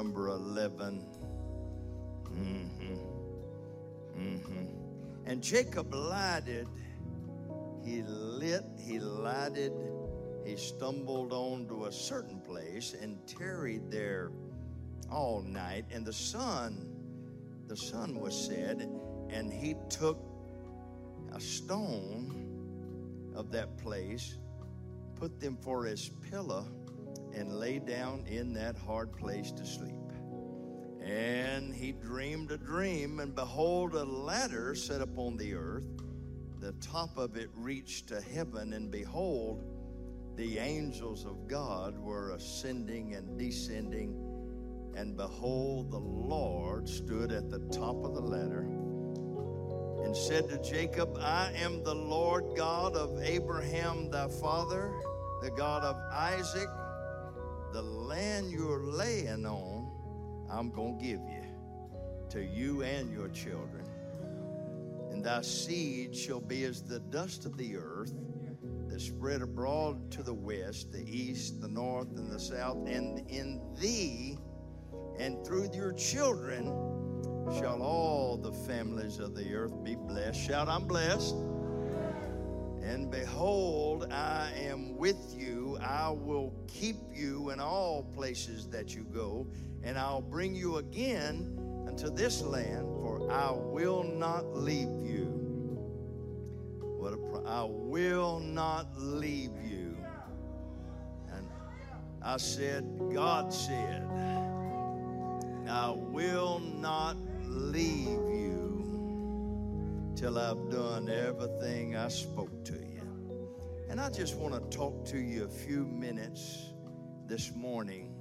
Number 11. Mm-hmm. Mm-hmm. And Jacob lighted, he lit, he lighted, he stumbled on to a certain place and tarried there all night. And the sun, the sun was set, and he took a stone of that place, put them for his pillow, and lay down in that hard place to sleep. And he dreamed a dream, and behold, a ladder set upon the earth. The top of it reached to heaven, and behold, the angels of God were ascending and descending. And behold, the Lord stood at the top of the ladder and said to Jacob, I am the Lord God of Abraham thy father, the God of Isaac. The land you're laying on, I'm going to give you to you and your children. And thy seed shall be as the dust of the earth that spread abroad to the west, the east, the north, and the south. And in thee and through your children shall all the families of the earth be blessed. Shout, I'm blessed. And behold, I am with you. I will keep you in all places that you go, and I'll bring you again unto this land, for I will not leave you. What a I will not leave you. And I said, God said, I will not leave till I've done everything I spoke to you. And I just want to talk to you a few minutes this morning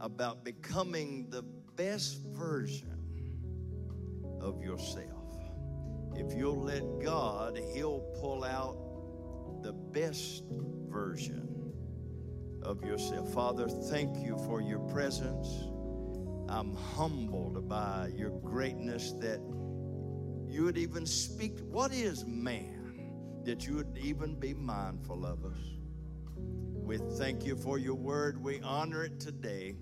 about becoming the best version of yourself. If you'll let God, He'll pull out the best version of yourself. Father, thank you for your presence. I'm humbled by your greatness that you would even speak. What is man that you would even be mindful of us? We thank you for your word. We honor it today.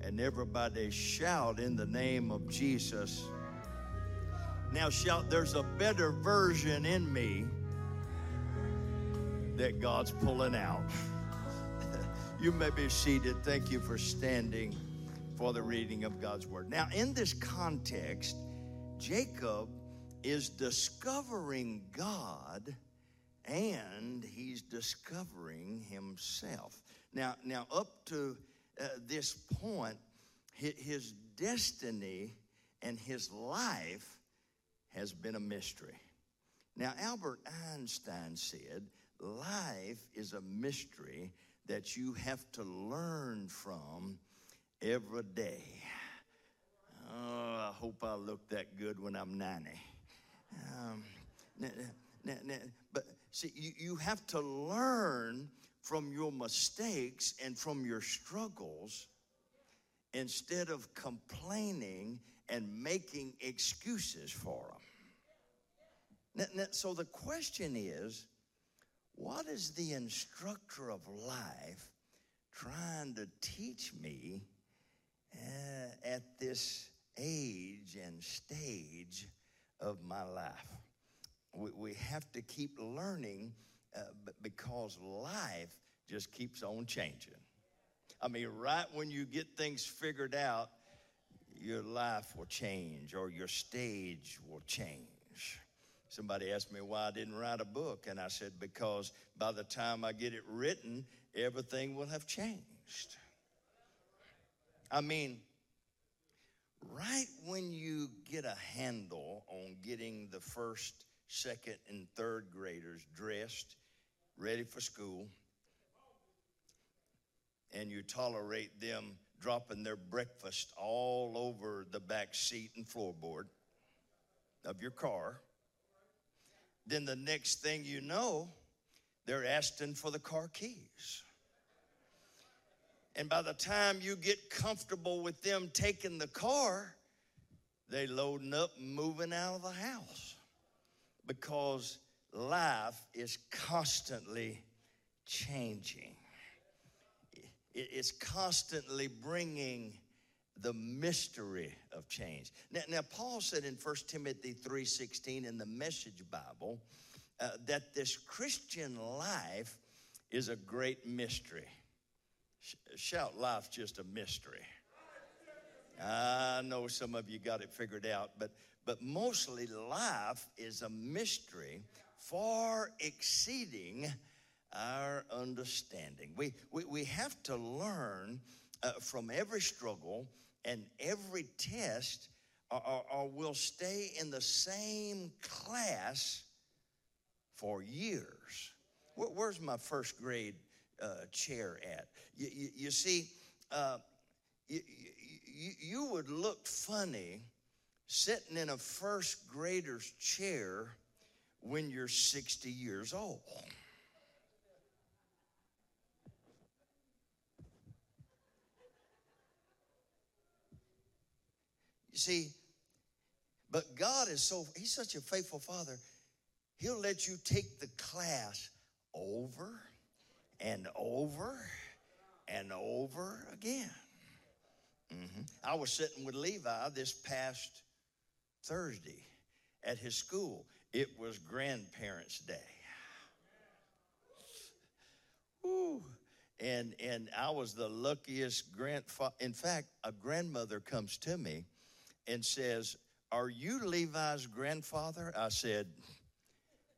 And everybody shout in the name of Jesus. Now shout, there's a better version in me that God's pulling out. you may be seated. Thank you for standing for the reading of God's word. Now, in this context, Jacob is discovering God and he's discovering himself. Now, now up to uh, this point, his destiny and his life has been a mystery. Now, Albert Einstein said, Life is a mystery that you have to learn from every day. Oh, I hope I look that good when I'm 90. Um, but see, you, you have to learn from your mistakes and from your struggles instead of complaining and making excuses for them. So the question is what is the instructor of life trying to teach me uh, at this age and stage of my life? We, we have to keep learning uh, because life just keeps on changing. I mean, right when you get things figured out, your life will change or your stage will change. Somebody asked me why I didn't write a book, and I said, because by the time I get it written, everything will have changed. I mean, right when you get a handle on getting the first, second, and third graders dressed, ready for school, and you tolerate them dropping their breakfast all over the back seat and floorboard of your car, then the next thing you know, they're asking for the car keys. And by the time you get comfortable with them taking the car, they loading up and moving out of the house because life is constantly changing. it's constantly bringing the mystery of change. Now, now Paul said in 1 Timothy 3:16 in the Message Bible uh, that this Christian life is a great mystery. Sh- shout, life's just a mystery. I know some of you got it figured out, but but mostly life is a mystery far exceeding our understanding. We, we, we have to learn uh, from every struggle and every test, or, or, we'll stay in the same class for years. Where, where's my first grade uh, chair at? You, you, you see, uh, you, you would look funny sitting in a first grader's chair when you're 60 years old. You see, but God is so, He's such a faithful Father. He'll let you take the class over and over and over again. Mm-hmm. I was sitting with Levi this past Thursday at his school. It was Grandparents' Day. Ooh. And, and I was the luckiest grandfather. In fact, a grandmother comes to me and says, Are you Levi's grandfather? I said,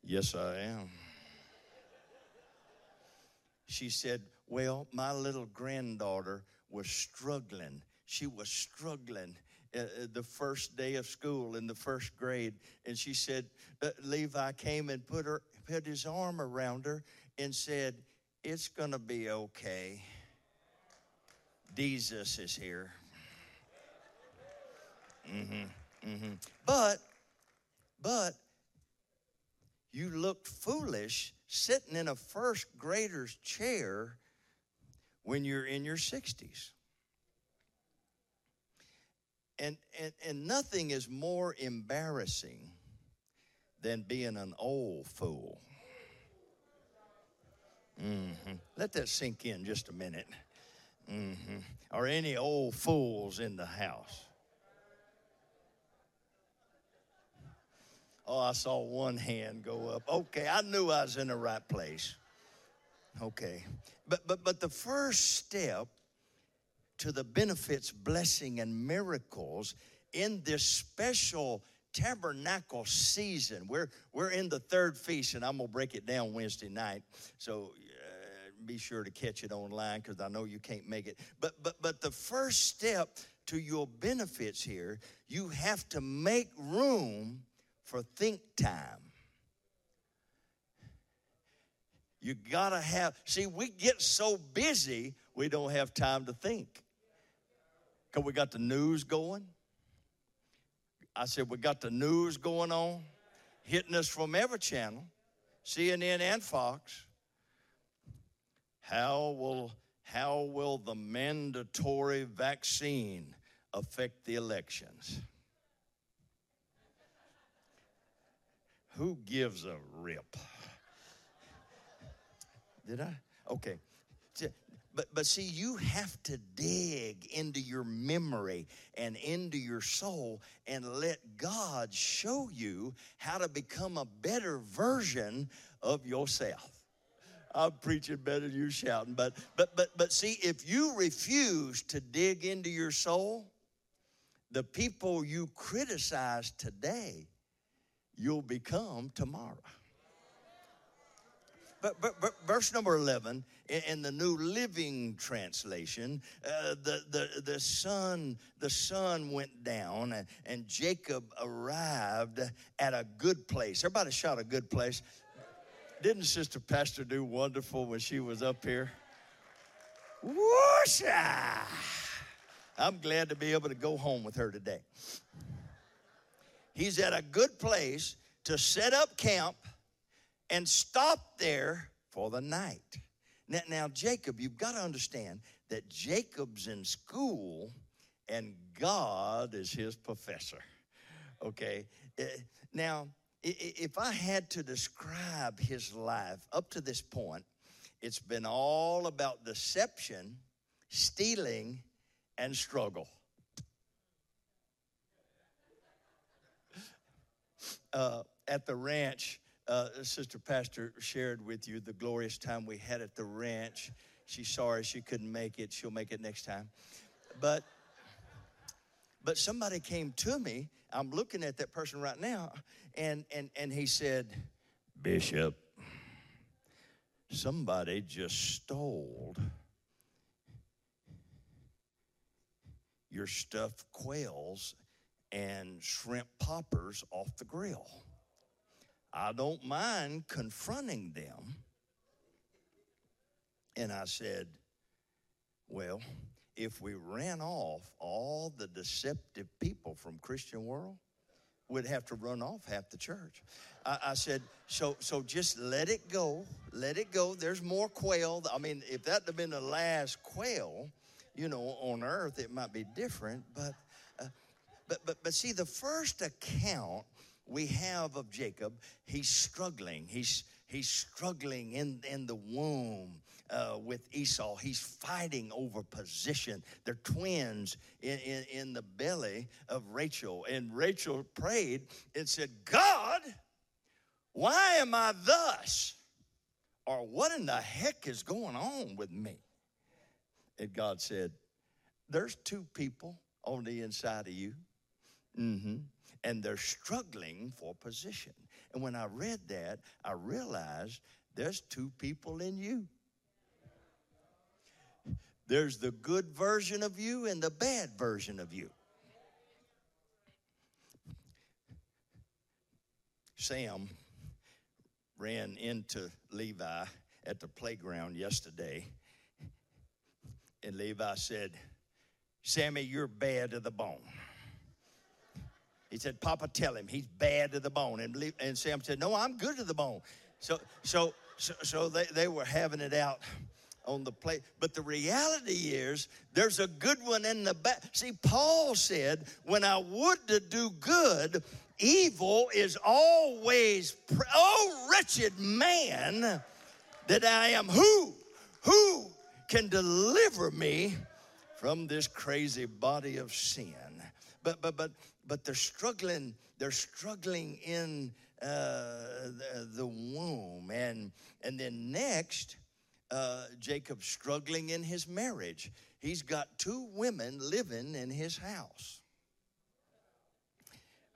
Yes, I am. She said, Well, my little granddaughter was struggling. She was struggling uh, uh, the first day of school in the first grade, and she said uh, Levi came and put her put his arm around her and said, "It's gonna be okay. Jesus is here." Mm-hmm, mm-hmm. But, but you look foolish sitting in a first grader's chair when you're in your 60s. And, and, and nothing is more embarrassing than being an old fool. Mm-hmm. Let that sink in just a minute. Mm-hmm. Are any old fools in the house? Oh, I saw one hand go up. Okay, I knew I was in the right place. Okay. But but but the first step to the benefits, blessing, and miracles in this special tabernacle season. We're, we're in the third feast, and I'm to break it down Wednesday night. So uh, be sure to catch it online because I know you can't make it. But, but, but the first step to your benefits here, you have to make room for think time. You gotta have, see, we get so busy, we don't have time to think. Because we got the news going. I said, we got the news going on, hitting us from every channel, CNN and Fox. How will, how will the mandatory vaccine affect the elections? Who gives a rip? Did I? Okay. But, but see, you have to dig into your memory and into your soul and let God show you how to become a better version of yourself. I'm preaching better than you shouting, but but but but see, if you refuse to dig into your soul, the people you criticize today, you'll become tomorrow. But, but, but verse number 11 in the New Living Translation, uh, the, the, the, sun, the sun went down and, and Jacob arrived at a good place. Everybody shout a good place. Didn't Sister Pastor do wonderful when she was up here? Whoosha! I'm glad to be able to go home with her today. He's at a good place to set up camp and stop there for the night. Now, now, Jacob, you've got to understand that Jacob's in school and God is his professor. Okay? Eh, now, if I had to describe his life up to this point, it's been all about deception stealing, and struggle. Uh, at the ranch, uh, Sister Pastor shared with you the glorious time we had at the ranch. She's sorry she couldn't make it. She'll make it next time. But but somebody came to me. I'm looking at that person right now, and and and he said, Bishop, somebody just stole your stuffed quails and shrimp poppers off the grill. I don't mind confronting them. And I said, Well, if we ran off all the deceptive people from Christian world, we'd have to run off half the church. I, I, said, so so just let it go, let it go. There's more quail. I mean, if that had been the last quail, you know, on earth, it might be different. But but but but see, the first account we have of Jacob, he's struggling. He's he's struggling in in the womb uh, with Esau. He's fighting over position. They're twins in, in, in the belly of Rachel. And Rachel prayed and said, God, why am I thus? Or what in the heck is going on with me? And God said, There's two people on the inside of you. Mm-hmm. And they're struggling for position. And when I read that, I realized there's two people in you. There's the good version of you and the bad version of you. Sam ran into Levi at the playground yesterday, and Levi said, Sammy, you're bad to the bone. He said, Papa, tell him he's bad to the bone. And, and Sam said, No, I'm good to the bone. So, so, so, so they, they were having it out on the plate. But the reality is, there's a good one in the back. See, Paul said, When I would to do good, evil is always, pre- oh, wretched man that I am. Who? Who can deliver me from this crazy body of sin? But, but, but, but they're struggling, they're struggling in uh, the, the womb. And, and then next, uh, Jacob struggling in his marriage. He's got two women living in his house.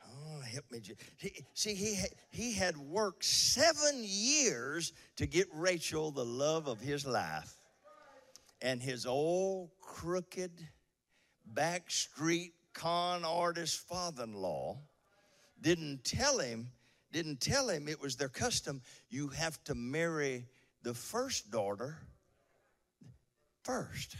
Oh, help me. He, see, he, he had worked seven years to get Rachel the love of his life. And his old crooked, backstreet con artist father in law didn't tell him, didn't tell him it was their custom. You have to marry the first daughter first.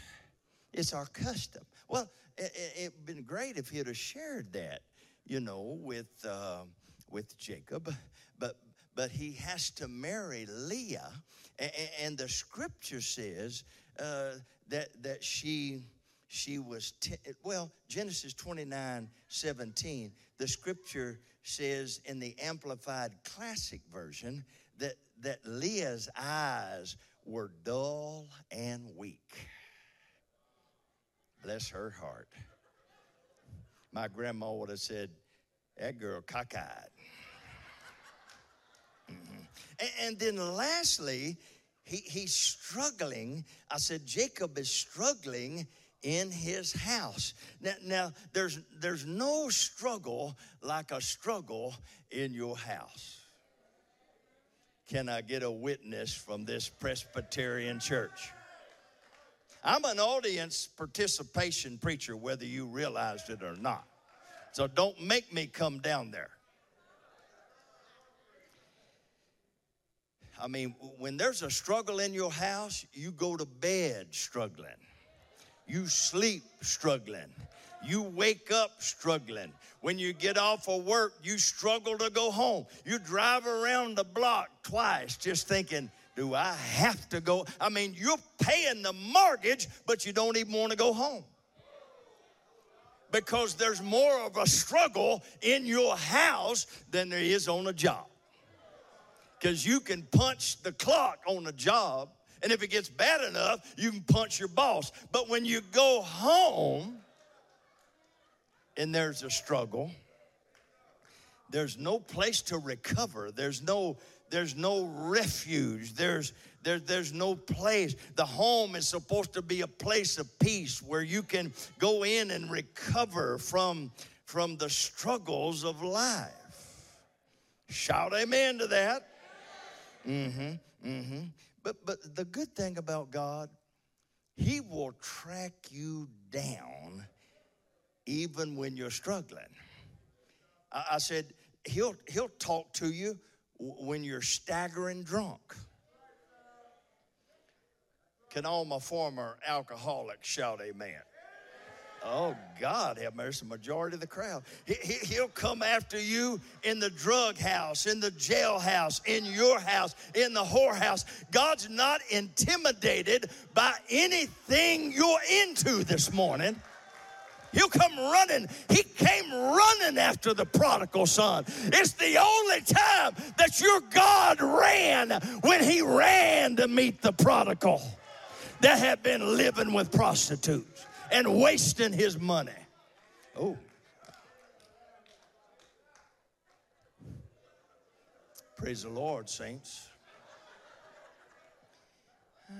It's our custom. Well, it, it, would been great if he'd have shared that, you know, with uh, with Jacob, but but he has to marry Leah, and, and the scripture says uh, that that she she was ten, well Genesis 29 17 the scripture says in the amplified classic version that that Leah's eyes were dull and weak. Bless her heart. My grandma would have said, that girl cockeyed. Mm-hmm. And, and, then lastly, he, he's struggling. I said, Jacob is struggling in his house. Now, now there's, there's no struggle like a struggle in your house. Can I get a witness from this Presbyterian church? I'm an audience participation preacher, whether you realized it or not. So don't make me come down there. I mean, when there's a struggle in your house, you go to bed struggling, you sleep struggling, you wake up struggling. When you get off of work, you struggle to go home. You drive around the block twice just thinking, do I have to go? I mean, you're paying the mortgage, but you don't even want to go home. Because there's more of a struggle in your house than there is on a job. Because you can punch the clock on a job, And if it gets bad enough, you can punch your boss. But when you go home and there's a struggle, there's no place to recover. There's no there's no refuge. There's there, there's no place. The home is supposed to be a place of peace where you can go in and recover from, from the struggles of life. Shout amen to that. Mm-hmm. Mm-hmm. But but the good thing about God, He will track you down even when you're struggling. I, I said, He'll He'll talk to you when you're staggering drunk. Can all my former alcoholics shout amen? Oh, God have mercy, majority of the crowd. He, will come after you in the drug house, in the jailhouse, in your house, in the whorehouse. God's not intimidated by anything you're into this morning. He'll come running. He came running after the prodigal son. It's the only time that your God ran when he ran to meet the prodigal that had been living with prostitutes and wasting his money. Oh. Praise the Lord, saints.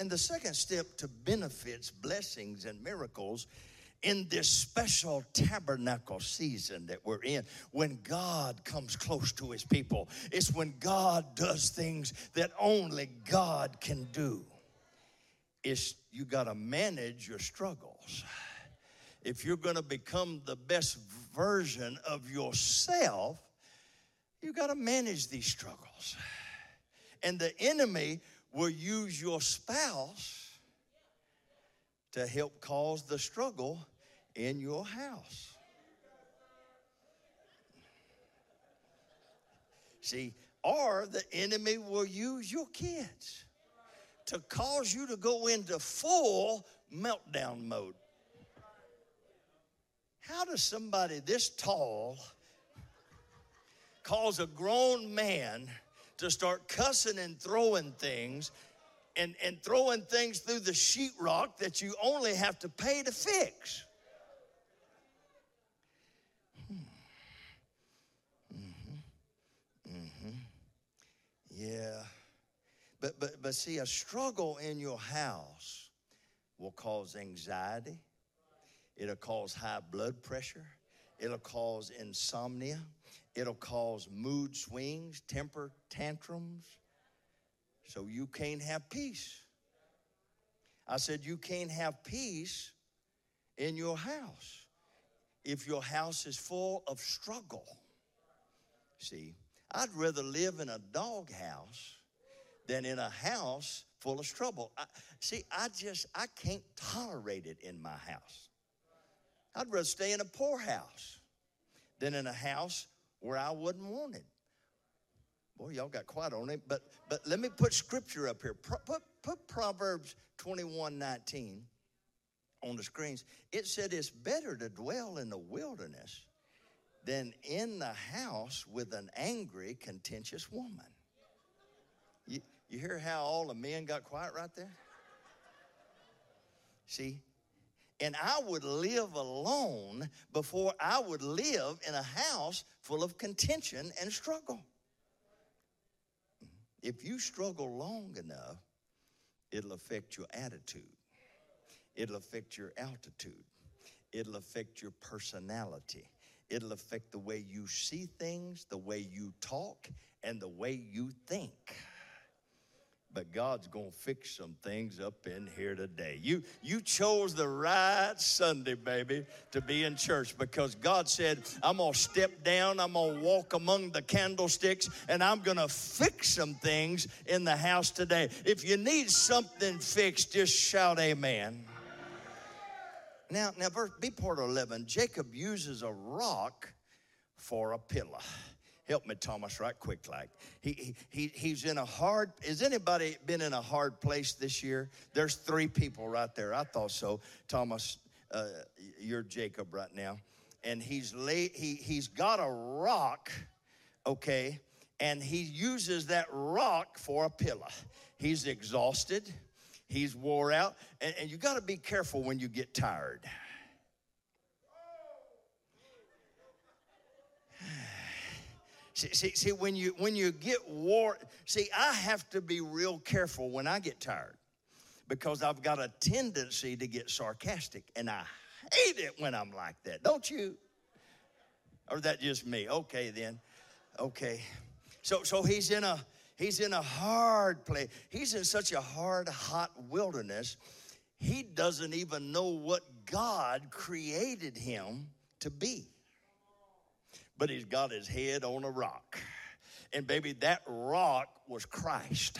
And the second step to benefits, blessings, and miracles in this special tabernacle season that we're in, when God comes close to his people, it's when God does things that only God can do. It's you got to manage your struggles. If you're going to become the best version of yourself, you got to manage these struggles. And the enemy will use your spouse to help cause the struggle in your house. See, or the enemy will use your kids to cause you to go into full meltdown mode. How does somebody this tall cause a grown man to start cussing and throwing things and, and throwing things through the sheetrock that you only have to pay to fix? Hmm. Mm-hmm. Mm-hmm. Yeah. But, see, a struggle in your house will cause anxiety, it'll cause high blood pressure, it'll cause insomnia, it'll cause mood swings, temper tantrums. So you can't have peace. I said, You can't have peace in your house if your house is full of struggle. See, I'd rather live in a doghouse than in a house full of trouble. I, see, I just, I can't tolerate it in my house. I'd rather stay in a poor house than in a house where I wouldn't want it. Boy, y'all got quiet on it, but but let me put scripture up here. Put, put, put Proverbs 21 19 on the screens. It said it's better to dwell in the wilderness than in the house with an angry, contentious woman. You, you hear how all the men got quiet right there? See? And I would live alone before I would live in a house full of contention and struggle. If you struggle long enough, it'll affect your attitude, it'll affect your altitude, it'll affect your personality, it'll affect the way you see things, the way you talk, and the way you think but God's going to fix some things up in here today. You you chose the right Sunday, baby, to be in church because God said, "I'm going to step down, I'm going to walk among the candlesticks, and I'm going to fix some things in the house today." If you need something fixed, just shout amen. Now, now verse B part of 11, Jacob uses a rock for a pillar. Help me, Thomas, right quick like. He, he, he's in a hard, has anybody been in a hard place this year? There's three people right there. I thought so. Thomas, uh, you're Jacob right now. And he's late, he, he's got a rock, okay, and he uses that rock for a pillar. He's exhausted, he's wore out, and, and you got to be careful when you get tired. See, see, see, when you when you get wore, see, I have to be real careful when I get tired because I've got a tendency to get sarcastic, and I hate it when I'm like that. Don't you? Or that just me? Okay, then. Okay. So so he's in a he's in a hard place. He's in such a hard, hot wilderness. He doesn't even know what God created him to be. But he's got his head on a rock. And baby, that rock was Christ.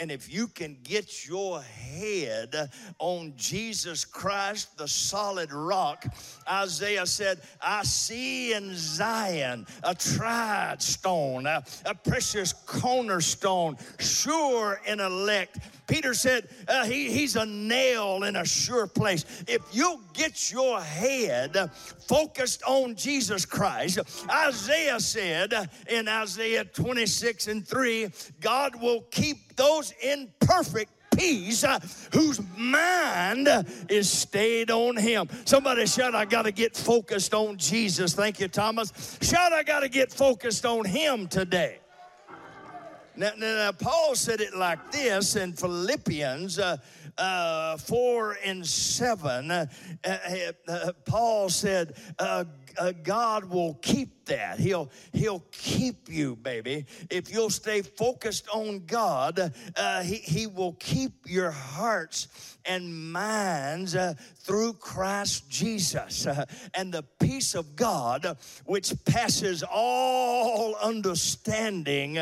And if you can get your head on Jesus Christ, the solid rock, Isaiah said, I see in Zion a tried stone, a, a precious cornerstone, sure and elect. Peter said, uh, he, He's a nail in a sure place. If you'll get your head focused on Jesus Christ, Isaiah said in Isaiah 26 and 3, God will keep those in perfect peace uh, whose mind is stayed on him. Somebody shout, I got to get focused on Jesus. Thank you, Thomas. Shout, I got to get focused on him today. Now, now, Paul said it like this in Philippians uh, uh, 4 and 7. Uh, uh, uh Paul said, uh, God will keep that. He'll, he'll keep you, baby. If you'll stay focused on God, he, he will keep your hearts and minds uh, through Christ Jesus. Uh, and the peace of God, which passes all understanding,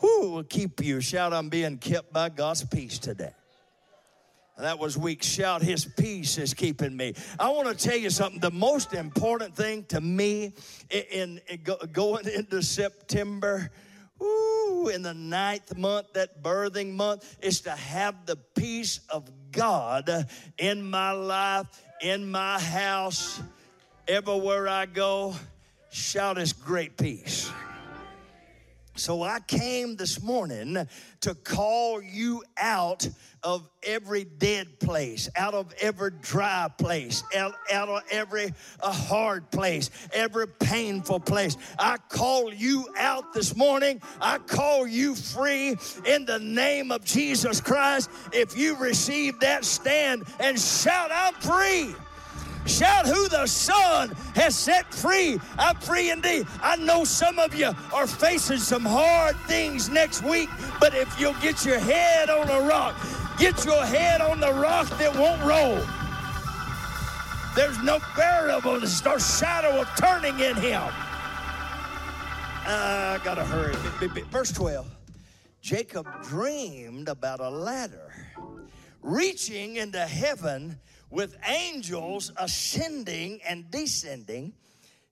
who will keep you. Shout, I'm being kept by God's peace today. That was weak. Shout, His peace is keeping me. I want to tell you something. The most important thing to me in, in going into September, ooh, in the ninth month, that birthing month, is to have the peace of God in my life, in my house, everywhere I go. Shout His great peace. So I came this morning to call you out of every dead place, out of every dry place, out, out of every uh, hard place, every painful place. I call you out this morning. I call you free in the name of Jesus Christ. If you receive that, stand and shout, I'm free. Shout who the Son has set free. I'm free indeed. I know some of you are facing some hard things next week, but if you'll get your head on a rock, get your head on the rock that won't roll. There's no variable, there's no shadow of turning in him. I gotta hurry. Verse 12 Jacob dreamed about a ladder reaching into heaven with angels ascending and descending.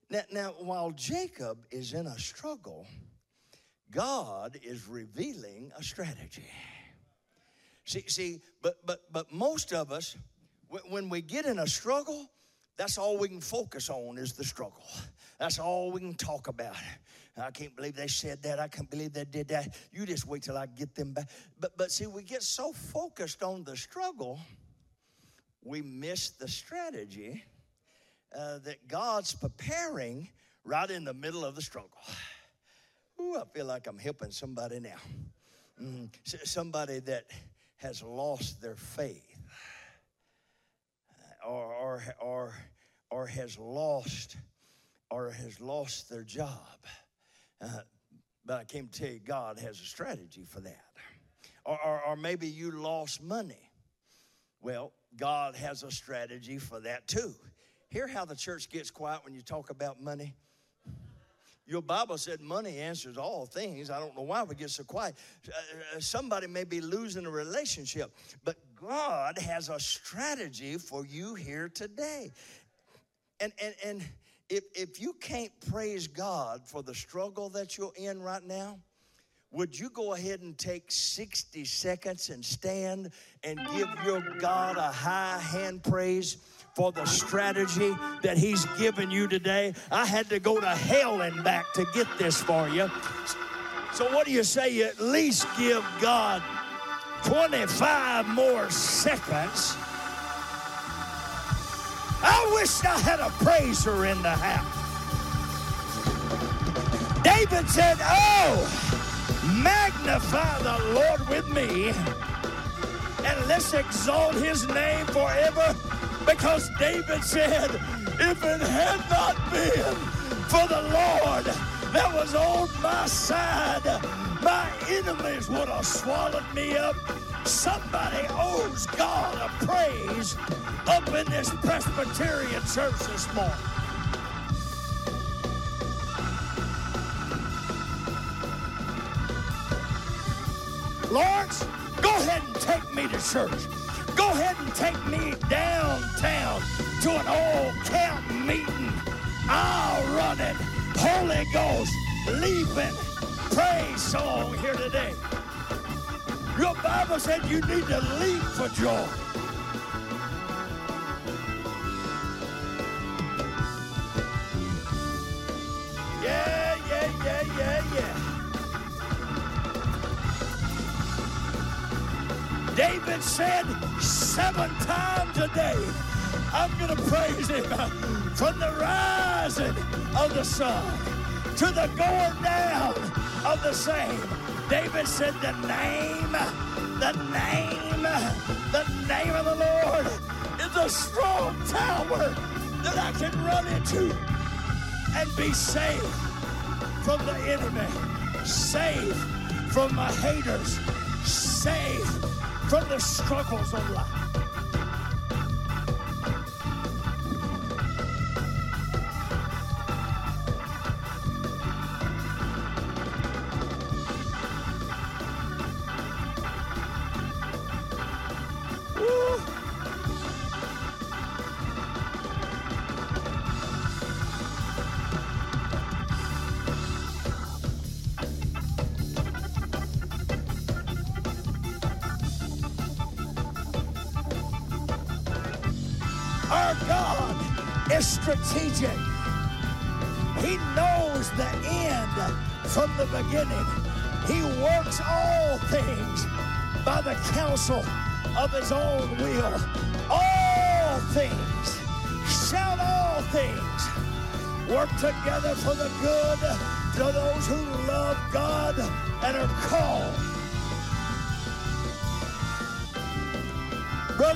Now, now, while Jacob is in a struggle, God is revealing a strategy. See, see, but but but most of us, when we get in a struggle, that's all we can focus on is the struggle. That's all we can talk about. I can't believe they said that. I can't believe they did that. You just wait till I get them back. But but see, we get so focused on the struggle we miss the strategy uh, that God's preparing right in the middle of the struggle. Ooh, I feel like I'm helping somebody now. Mm, somebody that has lost their faith or, or, or, or has lost or has lost their job. Uh, but I came to tell you, God has a strategy for that. Or, or, or maybe you lost money. Well, God has a strategy for that too. Hear how the church gets quiet when you talk about money? Your Bible said money answers all things. I don't know why we get so quiet. Uh, uh, somebody may be losing a relationship, but God has a strategy for you here today. And, and, and if, if you can't praise God for the struggle that you're in right now, would you go ahead and take 60 seconds and stand and give your God a high hand praise? for the strategy that He's given you today. I had to go to hell and back to get this for you. So, what do you say? You at least give God 25 more seconds. I wish I had a praiser in the house. David said, Oh, magnify the Lord with me and let's exalt his name forever because David said, If it had not been for the Lord that was on my side, my enemies would have swallowed me up. Somebody owes God a praise up in this Presbyterian church this morning. Lawrence, go ahead and take me to church. Go ahead and take me downtown to an old camp meeting. I'll run it. Holy Ghost, leaping praise song here today. Your Bible said you need to leap for joy. David said seven times a day, I'm going to praise him from the rising of the sun to the going down of the same. David said, The name, the name, the name of the Lord is a strong tower that I can run into and be safe from the enemy, safe from my haters, safe from the struggles of life.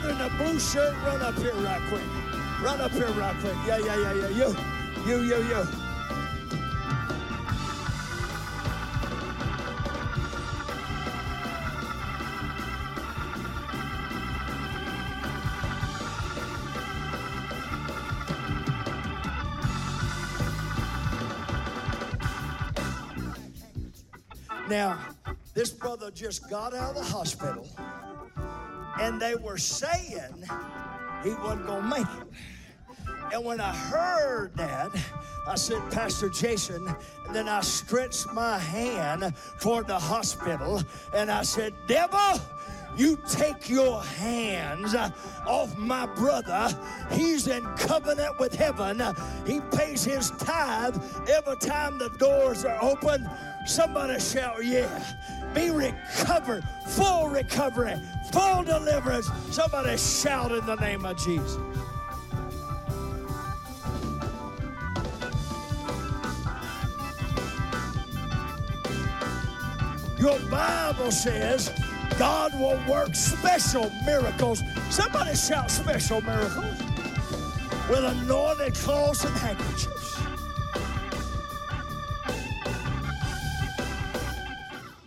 In the blue shirt, run up here right quick. Run up here right quick. Yeah, yeah, yeah, yeah. You, you, you, you. Now, this brother just got out of the hospital and they were saying he wasn't going to make it. And when I heard that, I said, Pastor Jason, and then I stretched my hand toward the hospital and I said, Devil, you take your hands off my brother. He's in covenant with heaven. He pays his tithe every time the doors are open. Somebody shout, yeah. Be recovered, full recovery, full deliverance. Somebody shout in the name of Jesus. Your Bible says God will work special miracles. Somebody shout special miracles with anointed cloths and handkerchiefs.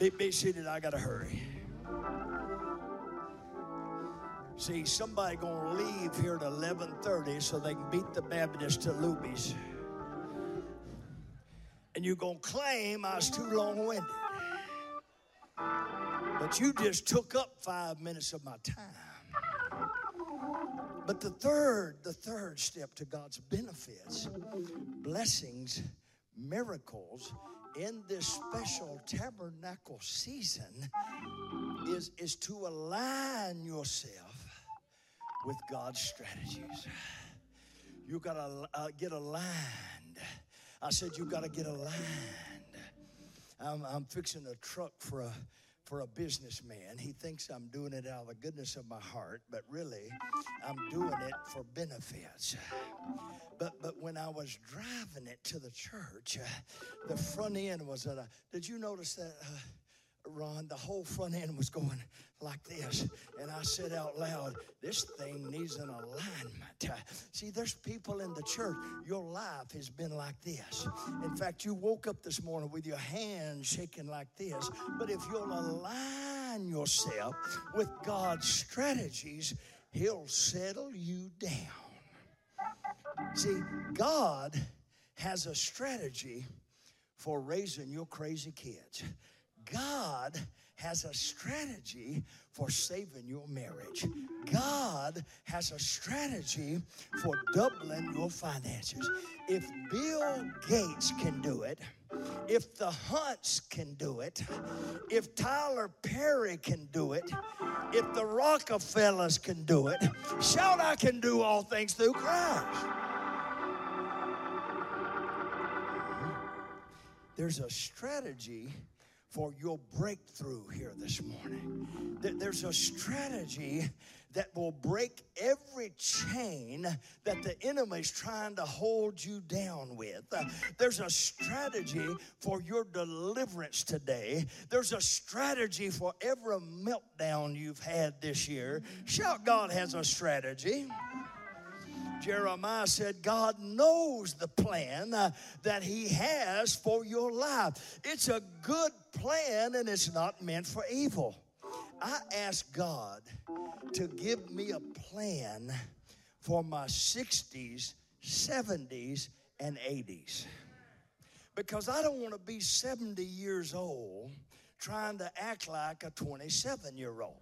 Be, be seated. I gotta hurry. See, somebody gonna leave here at 11:30 so they can beat the Baptist to Luby's. And you're gonna claim I was too long-winded. But you just took up five minutes of my time. But the third, the third step to God's benefits, blessings, miracles in this special tabernacle season is, is to align yourself with God's strategies. You got to uh, get aligned. I said, you got to get aligned. I'm, I'm fixing a truck for a for a businessman. He thinks I'm doing it out of the goodness of my heart, but really, I'm doing it for benefits. But but when I was driving it to the church, uh, the front end was at a. Did you notice that? Uh, Ron, the whole front end was going like this. And I said out loud, This thing needs an alignment. See, there's people in the church, your life has been like this. In fact, you woke up this morning with your hands shaking like this. But if you'll align yourself with God's strategies, He'll settle you down. See, God has a strategy for raising your crazy kids. God has a strategy for saving your marriage. God has a strategy for doubling your finances. If Bill Gates can do it, if the Hunts can do it, if Tyler Perry can do it, if the Rockefellers can do it, shout, I can do all things through Christ. There's a strategy for your breakthrough here this morning. There's a strategy that will break every chain that the enemy's trying to hold you down with. Uh, there's a strategy for your deliverance today. There's a strategy for every meltdown you've had this year. Shout, God has a strategy. Jeremiah said, God knows the plan uh, that He has for your life. It's a good plan and it's not meant for evil. I asked God to give me a plan for my 60s, 70s, and 80s. Because I don't want to be 70 years old trying to act like a 27 year old.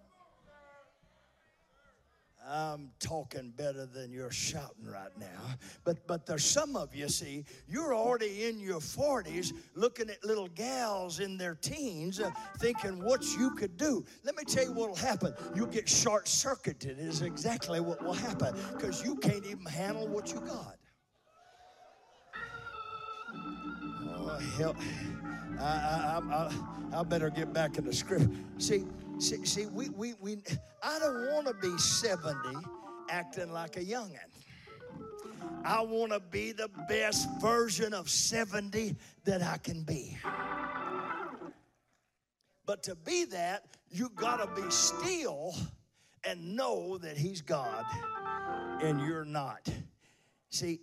I'm talking better than you're shouting right now. But but there's some of you see, you're already in your 40s looking at little gals in their teens uh, thinking what you could do. Let me tell you what'll happen. You'll get short circuited is exactly what will happen because you can't even handle what you got. Oh, help. I, I, I, I better get back in the script. See, See, see we, we, we, I don't want to be 70 acting like a youngin'. I want to be the best version of 70 that I can be. But to be that, you got to be still and know that He's God and you're not. See,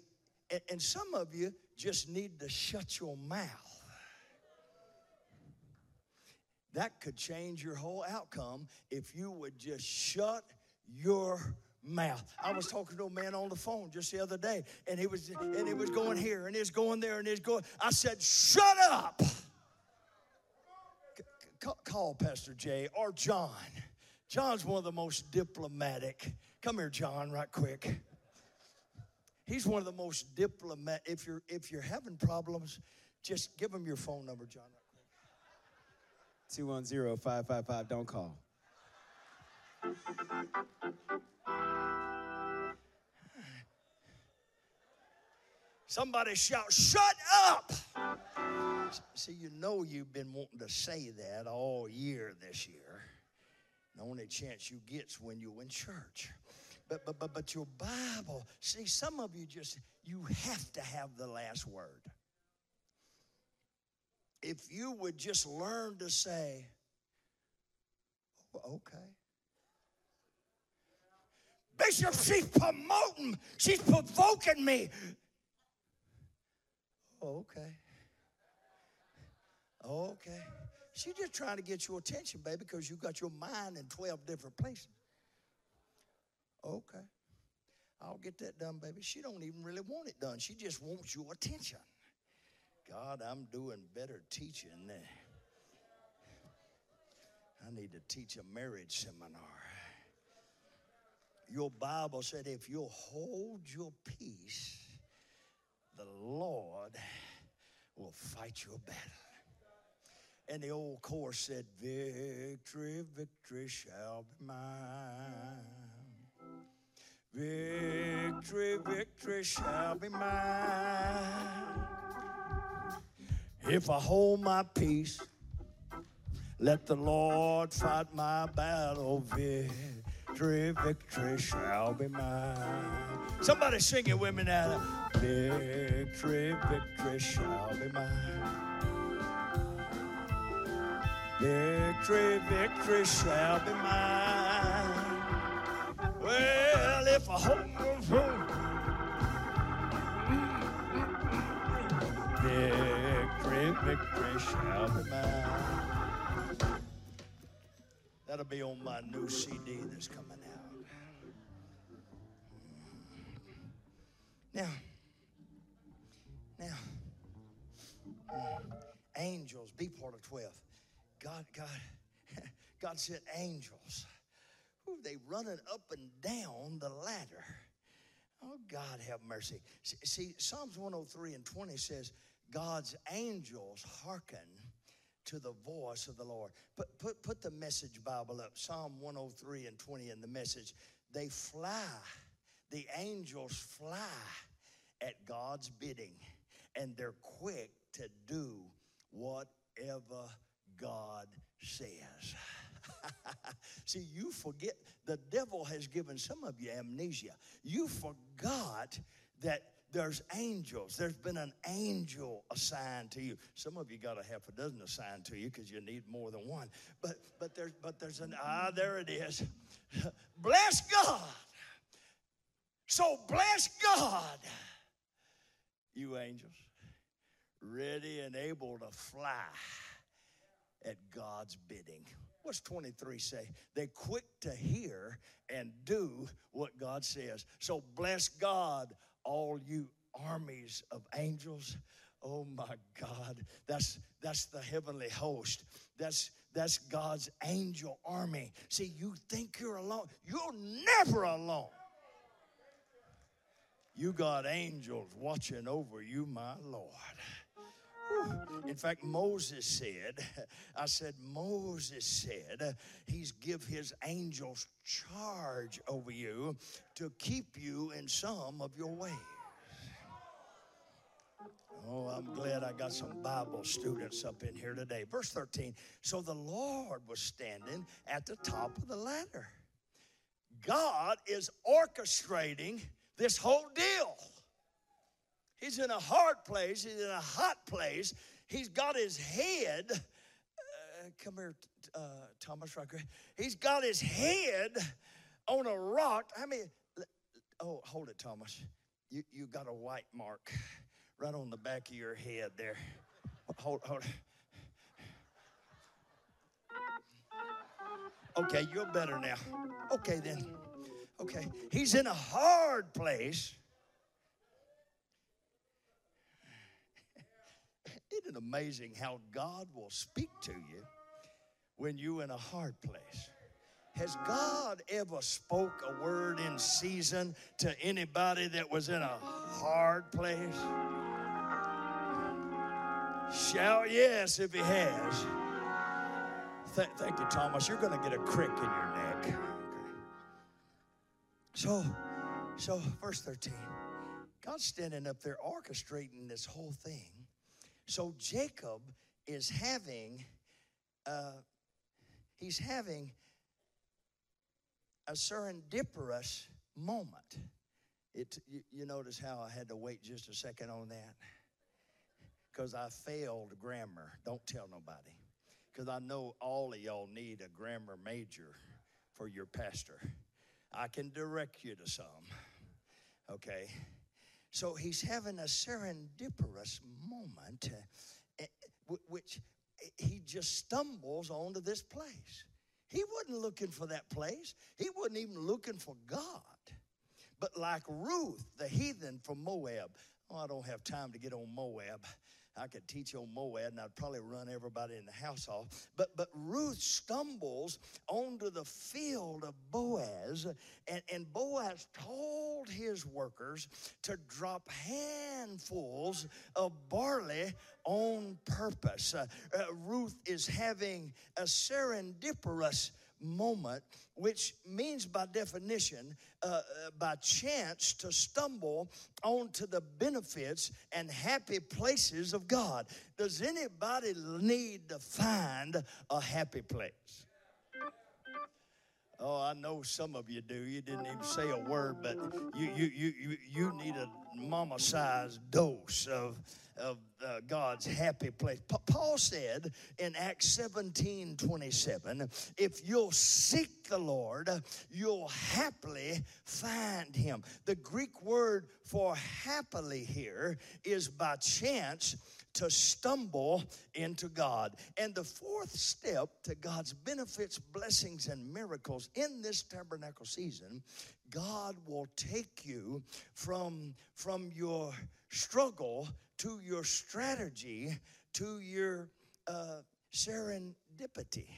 and, and some of you just need to shut your mouth that could change your whole outcome if you would just shut your mouth. I was talking to a man on the phone just the other day, and he was and he was going here and he's going there and he's going. I said, "Shut up." Call Pastor Jay or John. John's one of the most diplomatic. Come here, John, right quick. He's one of the most diplomatic. If you're if you're having problems, just give him your phone number, John. 210 555. Don't call. Somebody shout, shut up! See, you know you've been wanting to say that all year this year. The only chance you get's when you're in church. But, but, but, but your Bible, see, some of you just, you have to have the last word if you would just learn to say, oh, okay. Bishop, she's promoting, she's provoking me. Oh, okay. Oh, okay. She's just trying to get your attention, baby, because you got your mind in 12 different places. Okay. I'll get that done, baby. She don't even really want it done. She just wants your attention. God, I'm doing better teaching. I need to teach a marriage seminar. Your Bible said if you'll hold your peace, the Lord will fight your battle. And the old chorus said, Victory, victory shall be mine. Victory, victory shall be mine. If I hold my peace, let the Lord fight my battle. Victory, victory shall be mine. Somebody sing it with me now. Victory, victory shall be mine. Victory, victory shall be mine. Well, if I hold Victory, be mine. That'll be on my new CD that's coming out. Now, now, angels, be part of 12. God, God, God said angels. Ooh, they running up and down the ladder. Oh, God have mercy. See, see, Psalms 103 and 20 says, God's angels hearken to the voice of the Lord. Put, put, put the message Bible up, Psalm 103 and 20 in the message. They fly, the angels fly at God's bidding, and they're quick to do whatever God says. See, you forget, the devil has given some of you amnesia. You forgot that there's angels. There's been an angel assigned to you. Some of you got a half a dozen assigned to you because you need more than one. But but there's but there's an ah there it is. bless God. So bless God, you angels, ready and able to fly at God's bidding. What's 23 say? They quick to hear and do what God says. So bless God, all you armies of angels. Oh my God, that's that's the heavenly host. That's that's God's angel army. See, you think you're alone. You're never alone. You got angels watching over you, my Lord. In fact, Moses said, I said, Moses said, he's give his angels charge over you to keep you in some of your ways. Oh, I'm glad I got some Bible students up in here today. Verse 13. So the Lord was standing at the top of the ladder. God is orchestrating this whole deal. He's in a hard place, he's in a hot place. He's got his head. Uh, come here, uh, Thomas Rucker. He's got his head on a rock. I mean, oh, hold it, Thomas. You, you got a white mark right on the back of your head there. Hold, hold. Okay, you're better now. Okay, then. Okay. He's in a hard place. Isn't it amazing how God will speak to you when you're in a hard place? Has God ever spoke a word in season to anybody that was in a hard place? Shout yes if he has. Th- thank you, Thomas. You're going to get a crick in your neck. So, so verse 13. God's standing up there orchestrating this whole thing. So Jacob is having, uh, he's having a serendipitous moment. It, you, you notice how I had to wait just a second on that? Because I failed grammar. Don't tell nobody. Because I know all of y'all need a grammar major for your pastor. I can direct you to some. Okay? So he's having a serendipitous moment, uh, which he just stumbles onto this place. He wasn't looking for that place, he wasn't even looking for God. But like Ruth, the heathen from Moab, oh, I don't have time to get on Moab. I could teach on Moab and I'd probably run everybody in the house off. But, but Ruth stumbles onto the field of Boaz, and, and Boaz told his workers to drop handfuls of barley on purpose. Uh, uh, Ruth is having a serendipitous moment, which means by definition, uh, uh, by chance, to stumble onto the benefits and happy places of God. Does anybody need to find a happy place? Oh, I know some of you do. You didn't even say a word, but you you you you, you need a mama-sized dose of of uh, God's happy place. Pa- Paul said in Acts 17 27, if you'll seek the Lord, you'll happily find him. The Greek word for happily here is by chance to stumble into God. And the fourth step to God's benefits, blessings, and miracles in this tabernacle season, God will take you from, from your struggle to your strategy to your uh, serendipity,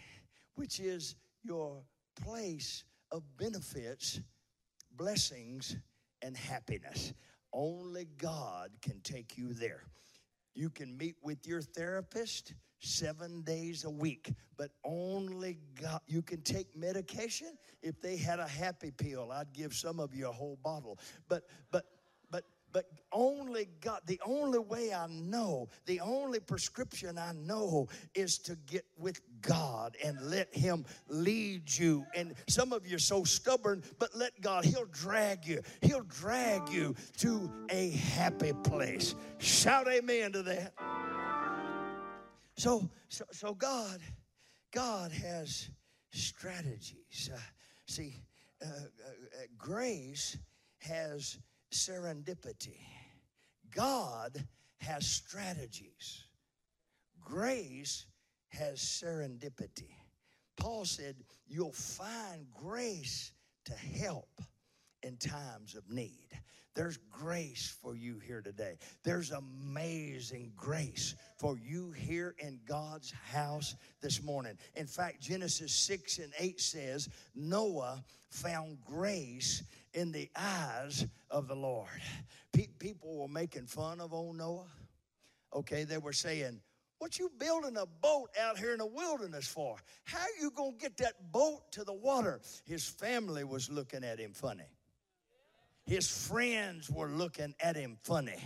which is your place of benefits, blessings, and happiness. Only God can take you there. You can meet with your therapist seven days a week, but only God. You can take medication. If they had a happy pill, I'd give some of you a whole bottle. But, but, but only God, the only way I know, the only prescription I know is to get with God and let Him lead you. And some of you are so stubborn, but let God, He'll drag you. He'll drag you to a happy place. Shout amen to that. So, so, so God, God has strategies. Uh, see, uh, uh, grace has serendipity. God has strategies. Grace has serendipity. Paul said, You'll find grace to help in times of need. There's grace for you here today. There's amazing grace for you here in God's house this morning. In fact, Genesis 6 and 8 says, Noah found grace in the eyes of the Lord. Pe- people were making fun of old Noah. Okay, they were saying, what you building a boat out here in the wilderness for? How you going to get that boat to the water? His family was looking at him funny. His friends were looking at him funny.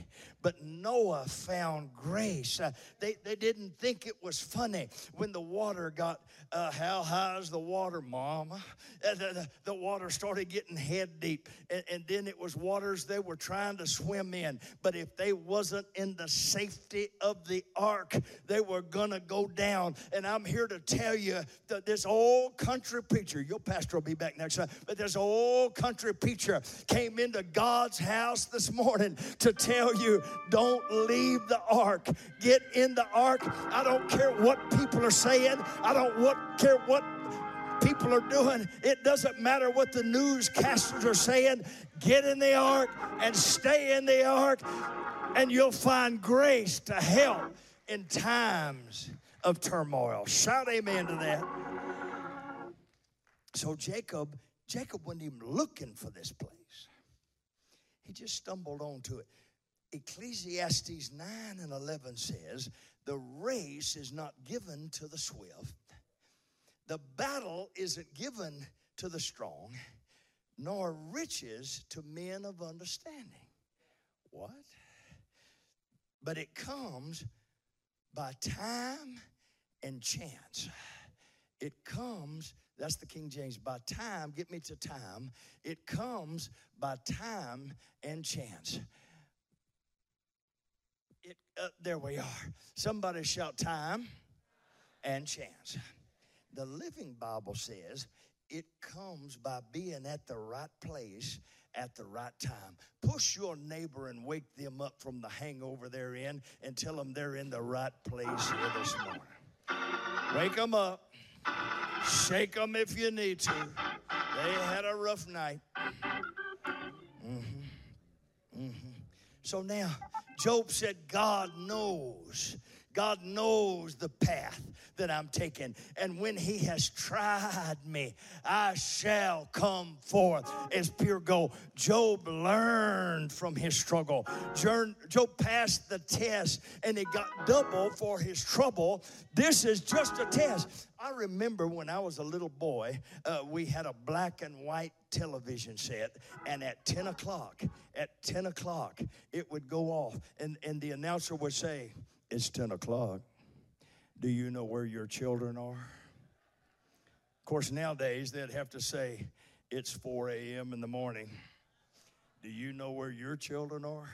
But Noah found grace. Uh, they, they didn't think it was funny when the water got, uh, how high is the water, Mama? Uh, the, the, water started getting head deep. And, and then it was waters they were trying to swim in. But if they wasn't in the safety of the ark, they were going to go down. And I'm here to tell you that this old country preacher, your pastor will be back next time, but this old country preacher came into God's house this morning to tell you don't leave the ark. Get in the ark. I don't care what people are saying, I don't what, care what people are doing. It doesn't matter what the newscasters are saying. Get in the ark and stay in the ark, and you'll find grace to help in times of turmoil. Shout amen to that. So Jacob, Jacob wasn't even looking for this place. He just stumbled onto it. Ecclesiastes 9 and 11 says, The race is not given to the swift, the battle isn't given to the strong, nor riches to men of understanding. What? But it comes by time and chance. It comes, that's the King James, by time, get me to time. It comes by time and chance. Uh, there we are. Somebody shout time and chance. The Living Bible says it comes by being at the right place at the right time. Push your neighbor and wake them up from the hangover they're in and tell them they're in the right place here this morning. Wake them up. Shake them if you need to. They had a rough night. Mm-hmm. Mm-hmm. So now, Job said, God knows. God knows the path that I'm taking. And when He has tried me, I shall come forth as pure gold. Job learned from his struggle. Job passed the test and he got double for his trouble. This is just a test. I remember when I was a little boy, uh, we had a black and white television set, and at 10 o'clock, at 10 o'clock, it would go off, and, and the announcer would say, It's 10 o'clock. Do you know where your children are? Of course, nowadays they'd have to say, It's 4 a.m. in the morning. Do you know where your children are?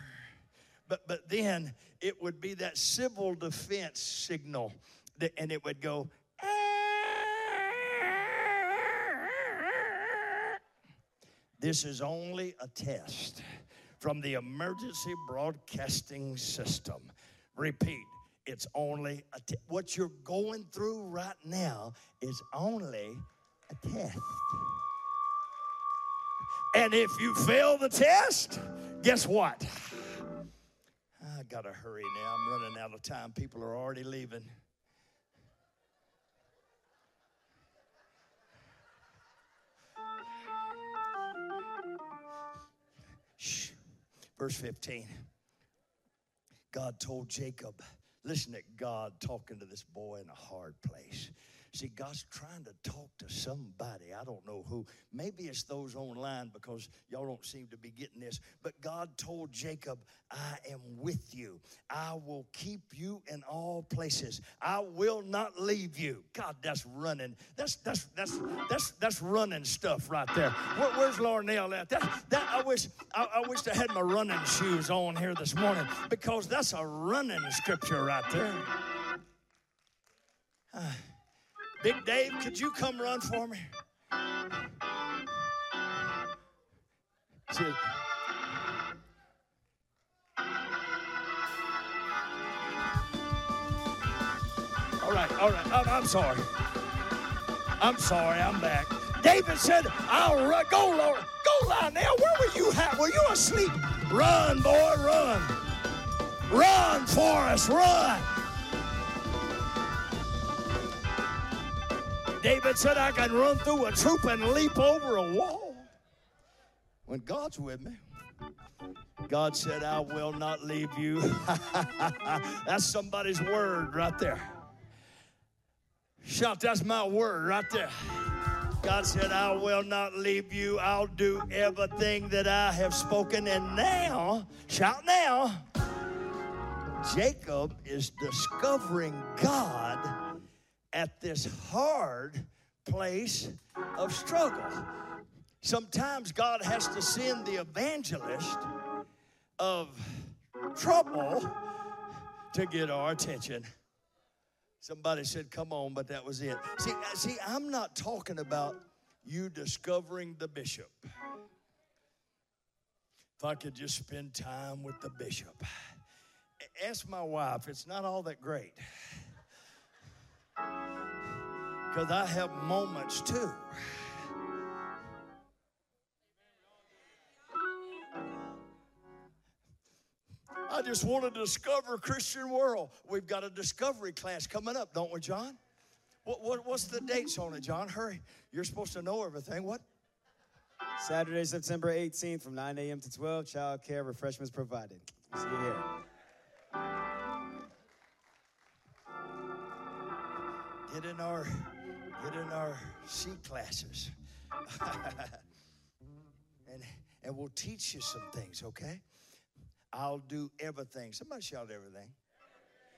But, but then it would be that civil defense signal, that, and it would go, This is only a test from the emergency broadcasting system. Repeat, it's only a test. What you're going through right now is only a test. And if you fail the test, guess what? I gotta hurry now. I'm running out of time. People are already leaving. Verse 15. God told Jacob, listen to God talking to this boy in a hard place. See, God's trying to talk to somebody. I don't know who. Maybe it's those online because y'all don't seem to be getting this. But God told Jacob, I am with you. I will keep you in all places. I will not leave you. God, that's running. That's that's that's that's that's running stuff right there. Where, where's Larnell at? That, that I wish I, I wish I had my running shoes on here this morning because that's a running scripture right there. Uh, Big Dave, could you come run for me? See, all right, all right. I'm, I'm sorry. I'm sorry. I'm back. David said, "I'll run. Go, Lord. Go, Lionel. Where were you at? Were you asleep? Run, boy, run. Run, Forrest, run." David said, I can run through a troop and leap over a wall. When God's with me, God said, I will not leave you. that's somebody's word right there. Shout, that's my word right there. God said, I will not leave you. I'll do everything that I have spoken. And now, shout now, Jacob is discovering God at this hard place of struggle. Sometimes God has to send the evangelist of trouble to get our attention. Somebody said, Come on, but that was it. See, see, I'm not talking about you discovering the bishop. If I could just spend time with the bishop. Ask my wife, it's not all that great because I have moments too. I just want to discover Christian world. We've got a discovery class coming up, don't we, John? What, what, what's the dates on it, John? Hurry. You're supposed to know everything. What? Saturday, September 18th from 9 a.m. to 12. Child care refreshments provided. See you here. Get in our get in our C classes. and and we'll teach you some things, okay? I'll do everything. Somebody shout everything.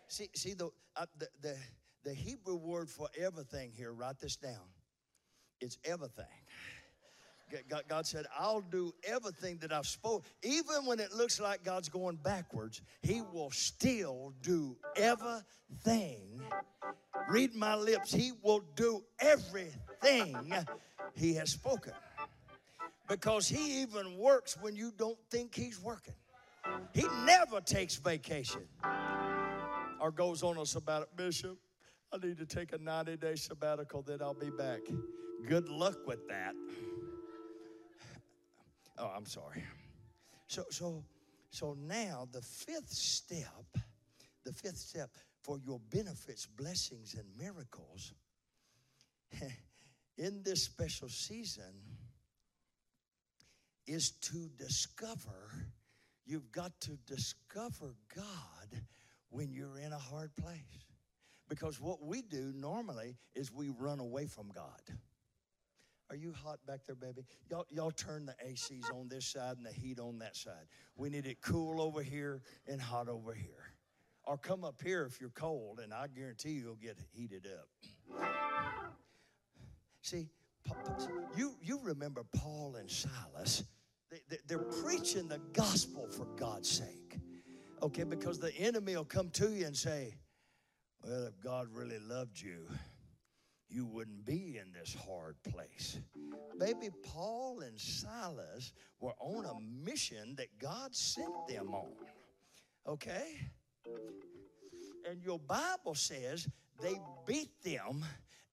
See, see the, uh, the, the, the Hebrew word for everything here, write this down. It's everything. God, said, I'll do everything that I've spoken. Even when it looks like God's going backwards, He will still do everything. Read my lips. He will do everything He has spoken. Because He even works when you don't think He's working. He never takes vacation or goes on a sabbatical. Bishop, I need to take a 90 day sabbatical, then I'll be back. Good luck with that. Oh, I'm sorry. So, so, so now the fifth step the fifth step for your benefits, blessings, and miracles in this special season is to discover. You've got to discover God when you're in a hard place. Because what we do normally is we run away from God. Are you hot back there, baby? Y'all, y'all turn the ACs on this side and the heat on that side. We need it cool over here and hot over here. Or come up here if you're cold, and I guarantee you'll get heated up. See, you, you remember Paul and Silas. They, they're preaching the gospel for God's sake. Okay, because the enemy will come to you and say, Well, if God really loved you, you wouldn't be in this hard place. Baby, Paul and Silas were on a mission that God sent them on. Okay? And your Bible says they beat them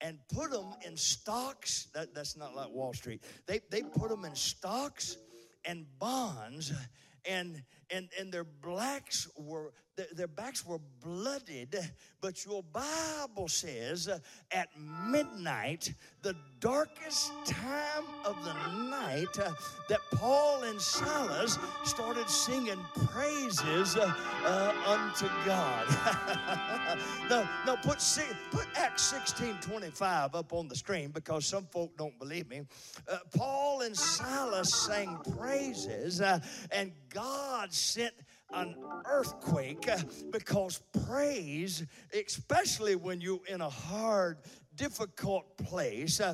and put them in stocks. That, that's not like Wall Street. They, they put them in stocks and bonds and and and their blacks were their backs were blooded but your bible says uh, at midnight the darkest time of the night uh, that paul and silas started singing praises uh, uh unto god. No no put put acts 16 25 up on the screen because some folk don't believe me. Paul and silas sang praises and god sent an earthquake because praise, especially when you're in a hard difficult place, uh,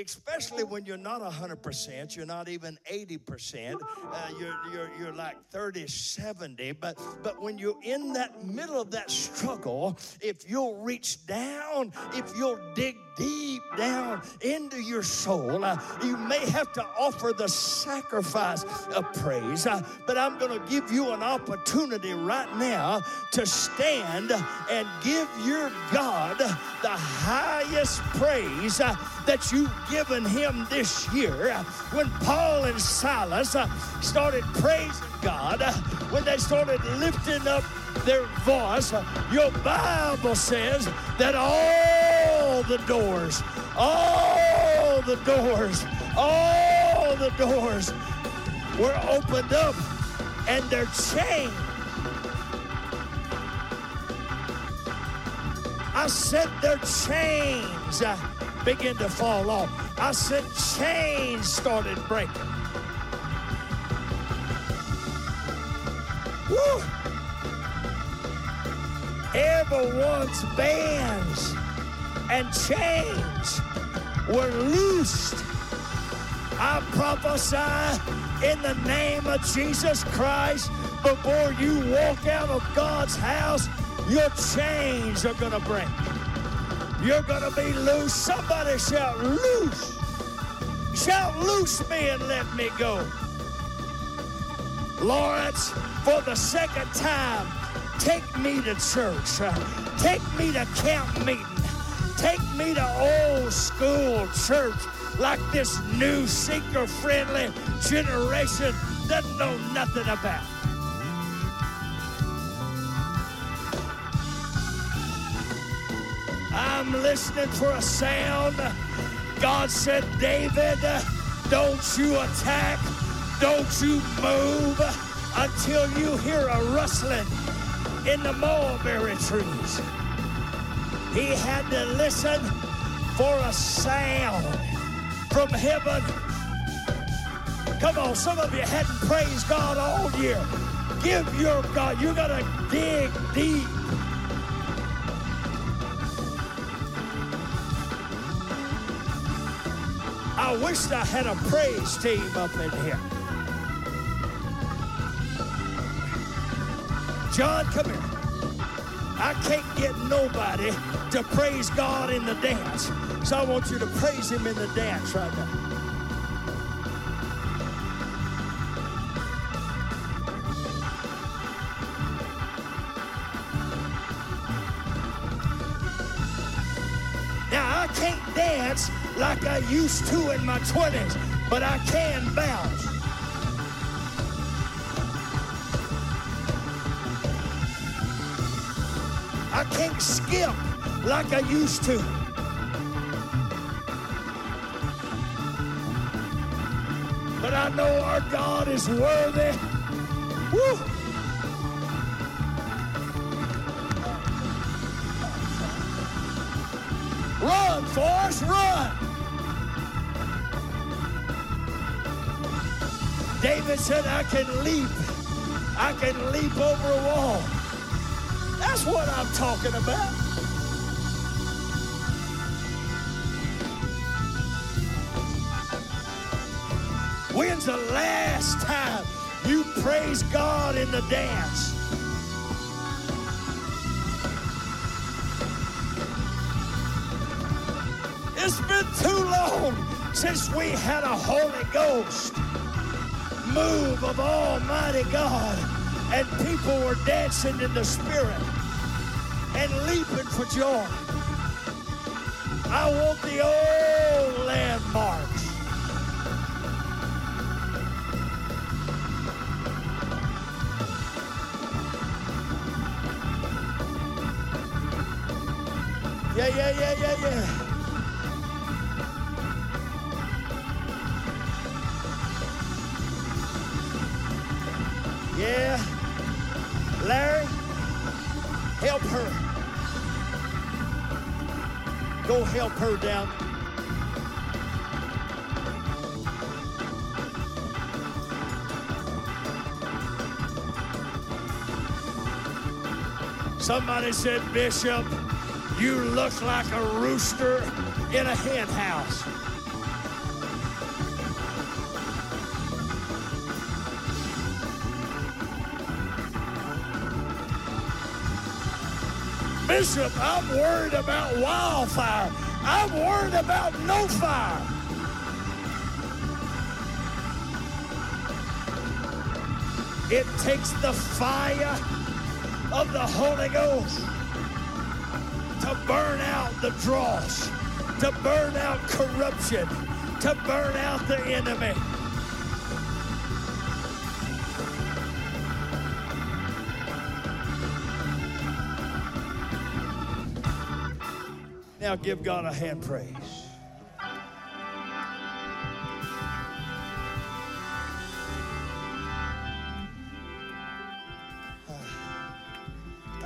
especially when you're not 100%, you're not even 80%, uh, you're, you're, you're like 30, 70. But, but when you're in that middle of that struggle, if you'll reach down, if you'll dig deep down into your soul, uh, you may have to offer the sacrifice of praise. Uh, but I'm going to give you an opportunity right now to stand and give your God the highest highest praise uh, that you've given him this year. Uh, when Paul and Silas uh, started praising God, when they started lifting up their voice, your Bible says that all the doors, all the doors, all the doors were opened up and their chains I said their chains uh, begin to fall off. I said chains started breaking. Woo! Everyone's bands and chains were loosed. I prophesy in the name of Jesus Christ before you walk out of God's house your chains are going to break. You're going to be loose. Somebody shout, loose. Shout, loose me and let me go. Lawrence, for the second time, take me to church. Uh, take me to camp meeting. Take me to old school church like this new seeker friendly generation doesn't know nothing about. I'm listening for a sound. God said, David, don't you attack, don't you move until you hear a rustling in the mulberry trees. He had to listen for a sound from heaven. Come on, some of you hadn't praised God all year. Give your God, you got to dig deep I wished I had a praise team up in here. John, come here. I can't get nobody to praise God in the dance. So I want you to praise Him in the dance right now. Like I used to in my 20s, but I can bounce. I can't skip like I used to. But I know our God is worthy. Woo! Run, Forrest, run! David said, I can leap. I can leap over a wall. That's what I'm talking about. When's the last time you praised God in the dance? It's been too long since we had a Holy Ghost move of Almighty God and people were dancing in the Spirit and leaping for joy. I want the old landmarks. Yeah, yeah, yeah, yeah, yeah. Her down. Somebody said, Bishop, you look like a rooster in a hen house. Bishop, I'm worried about wildfire. I'm worried about no fire. It takes the fire of the Holy Ghost to burn out the dross, to burn out corruption, to burn out the enemy. Now give God a hand praise.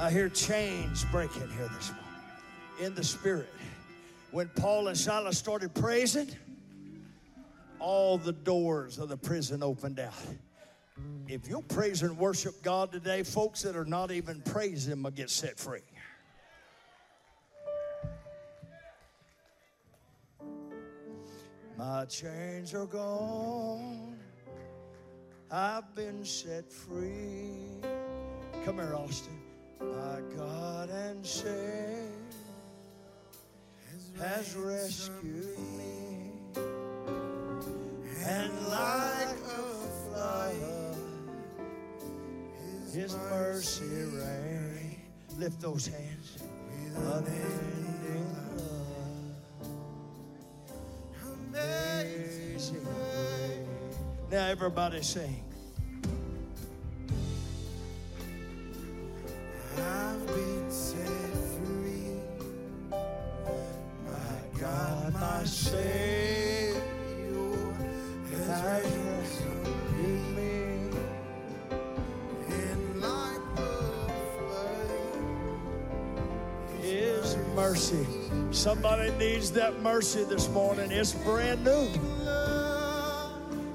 I hear chains breaking here this morning in the spirit. When Paul and Silas started praising, all the doors of the prison opened out. If you'll praise and worship God today, folks that are not even praising Him will get set free. My chains are gone. I've been set free. Come here, Austin. My God and Savior has rescued me. And like a flood, His mercy rain. Lift those hands. Grace. Now everybody sing. I've been set free. My God, my Savior has rescued me. And like a flood, His mercy. Somebody needs that mercy this morning. It's brand new.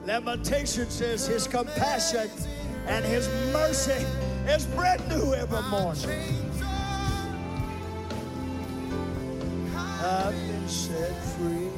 Lamentation says his compassion and his mercy is brand new every morning. I've been set free.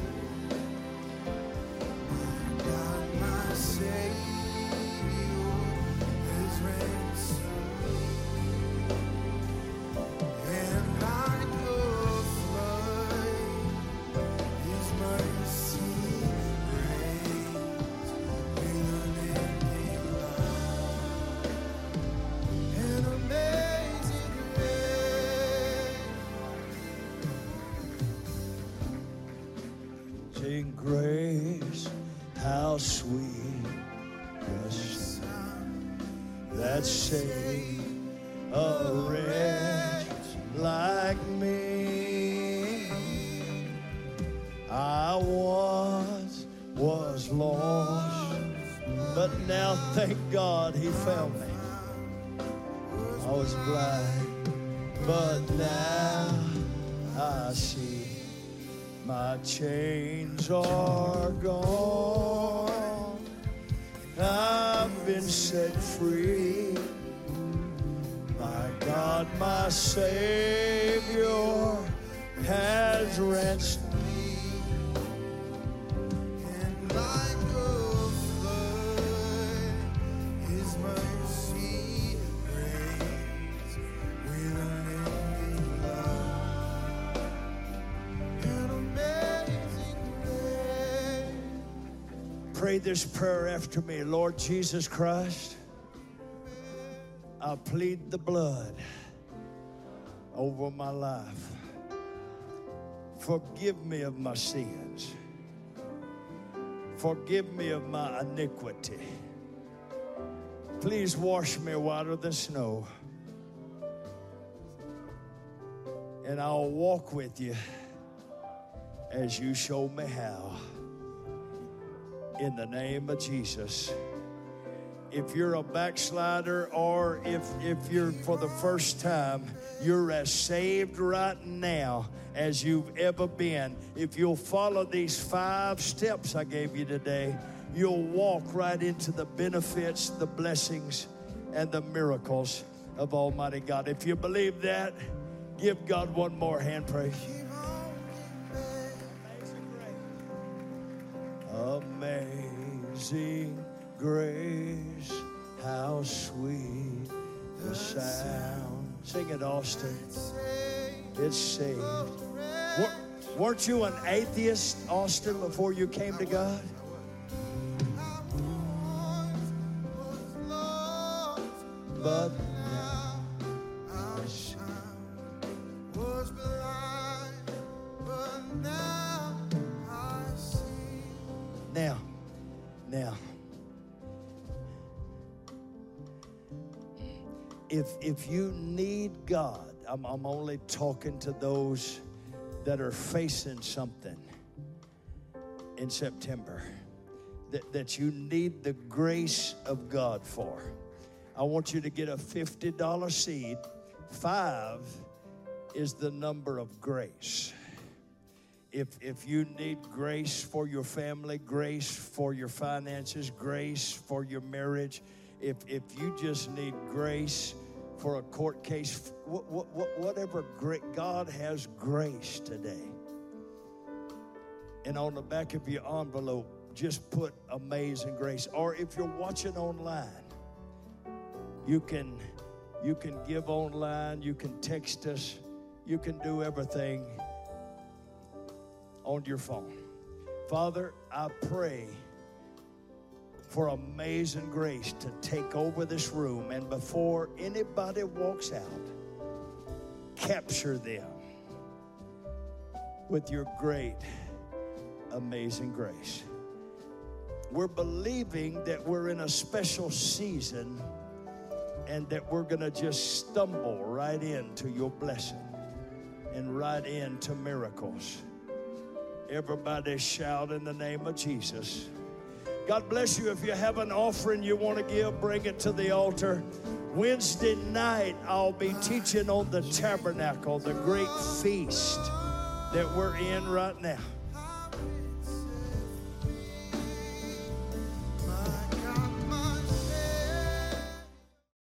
Was blind, but now I see. My chains are gone. I've been set free. My God, my Savior has ransomed this prayer after me. Lord Jesus Christ, I plead the blood over my life. Forgive me of my sins. Forgive me of my iniquity. Please wash me whiter than snow. And I'll walk with you as you show me how in the name of Jesus. If you're a backslider or if, if you're for the first time, you're as saved right now as you've ever been. If you'll follow these five steps I gave you today, you'll walk right into the benefits, the blessings, and the miracles of Almighty God. If you believe that, give God one more hand praise. Amazing grace, how sweet the sound. Sing it, Austin. It's saved. Wer- Weren't you an atheist, Austin, before you came to God? But if if you need God, I'm, I'm only talking to those that are facing something in September that, that you need the grace of God for. I want you to get a $50 seed. Five is the number of grace. If, if you need grace for your family, grace for your finances, grace for your marriage, if, if you just need grace for a court case, wh- wh- wh- whatever great, God has grace today. And on the back of your envelope, just put amazing grace. Or if you're watching online, you can you can give online, you can text us, you can do everything on your phone. Father, I pray for amazing grace to take over this room and before anybody walks out, capture them with your great amazing grace. We're believing that we're in a special season and that we're going to just stumble right into your blessing and right into miracles. Everybody shout in the name of Jesus. God bless you. If you have an offering you want to give, bring it to the altar. Wednesday night, I'll be teaching on the tabernacle, the great feast that we're in right now.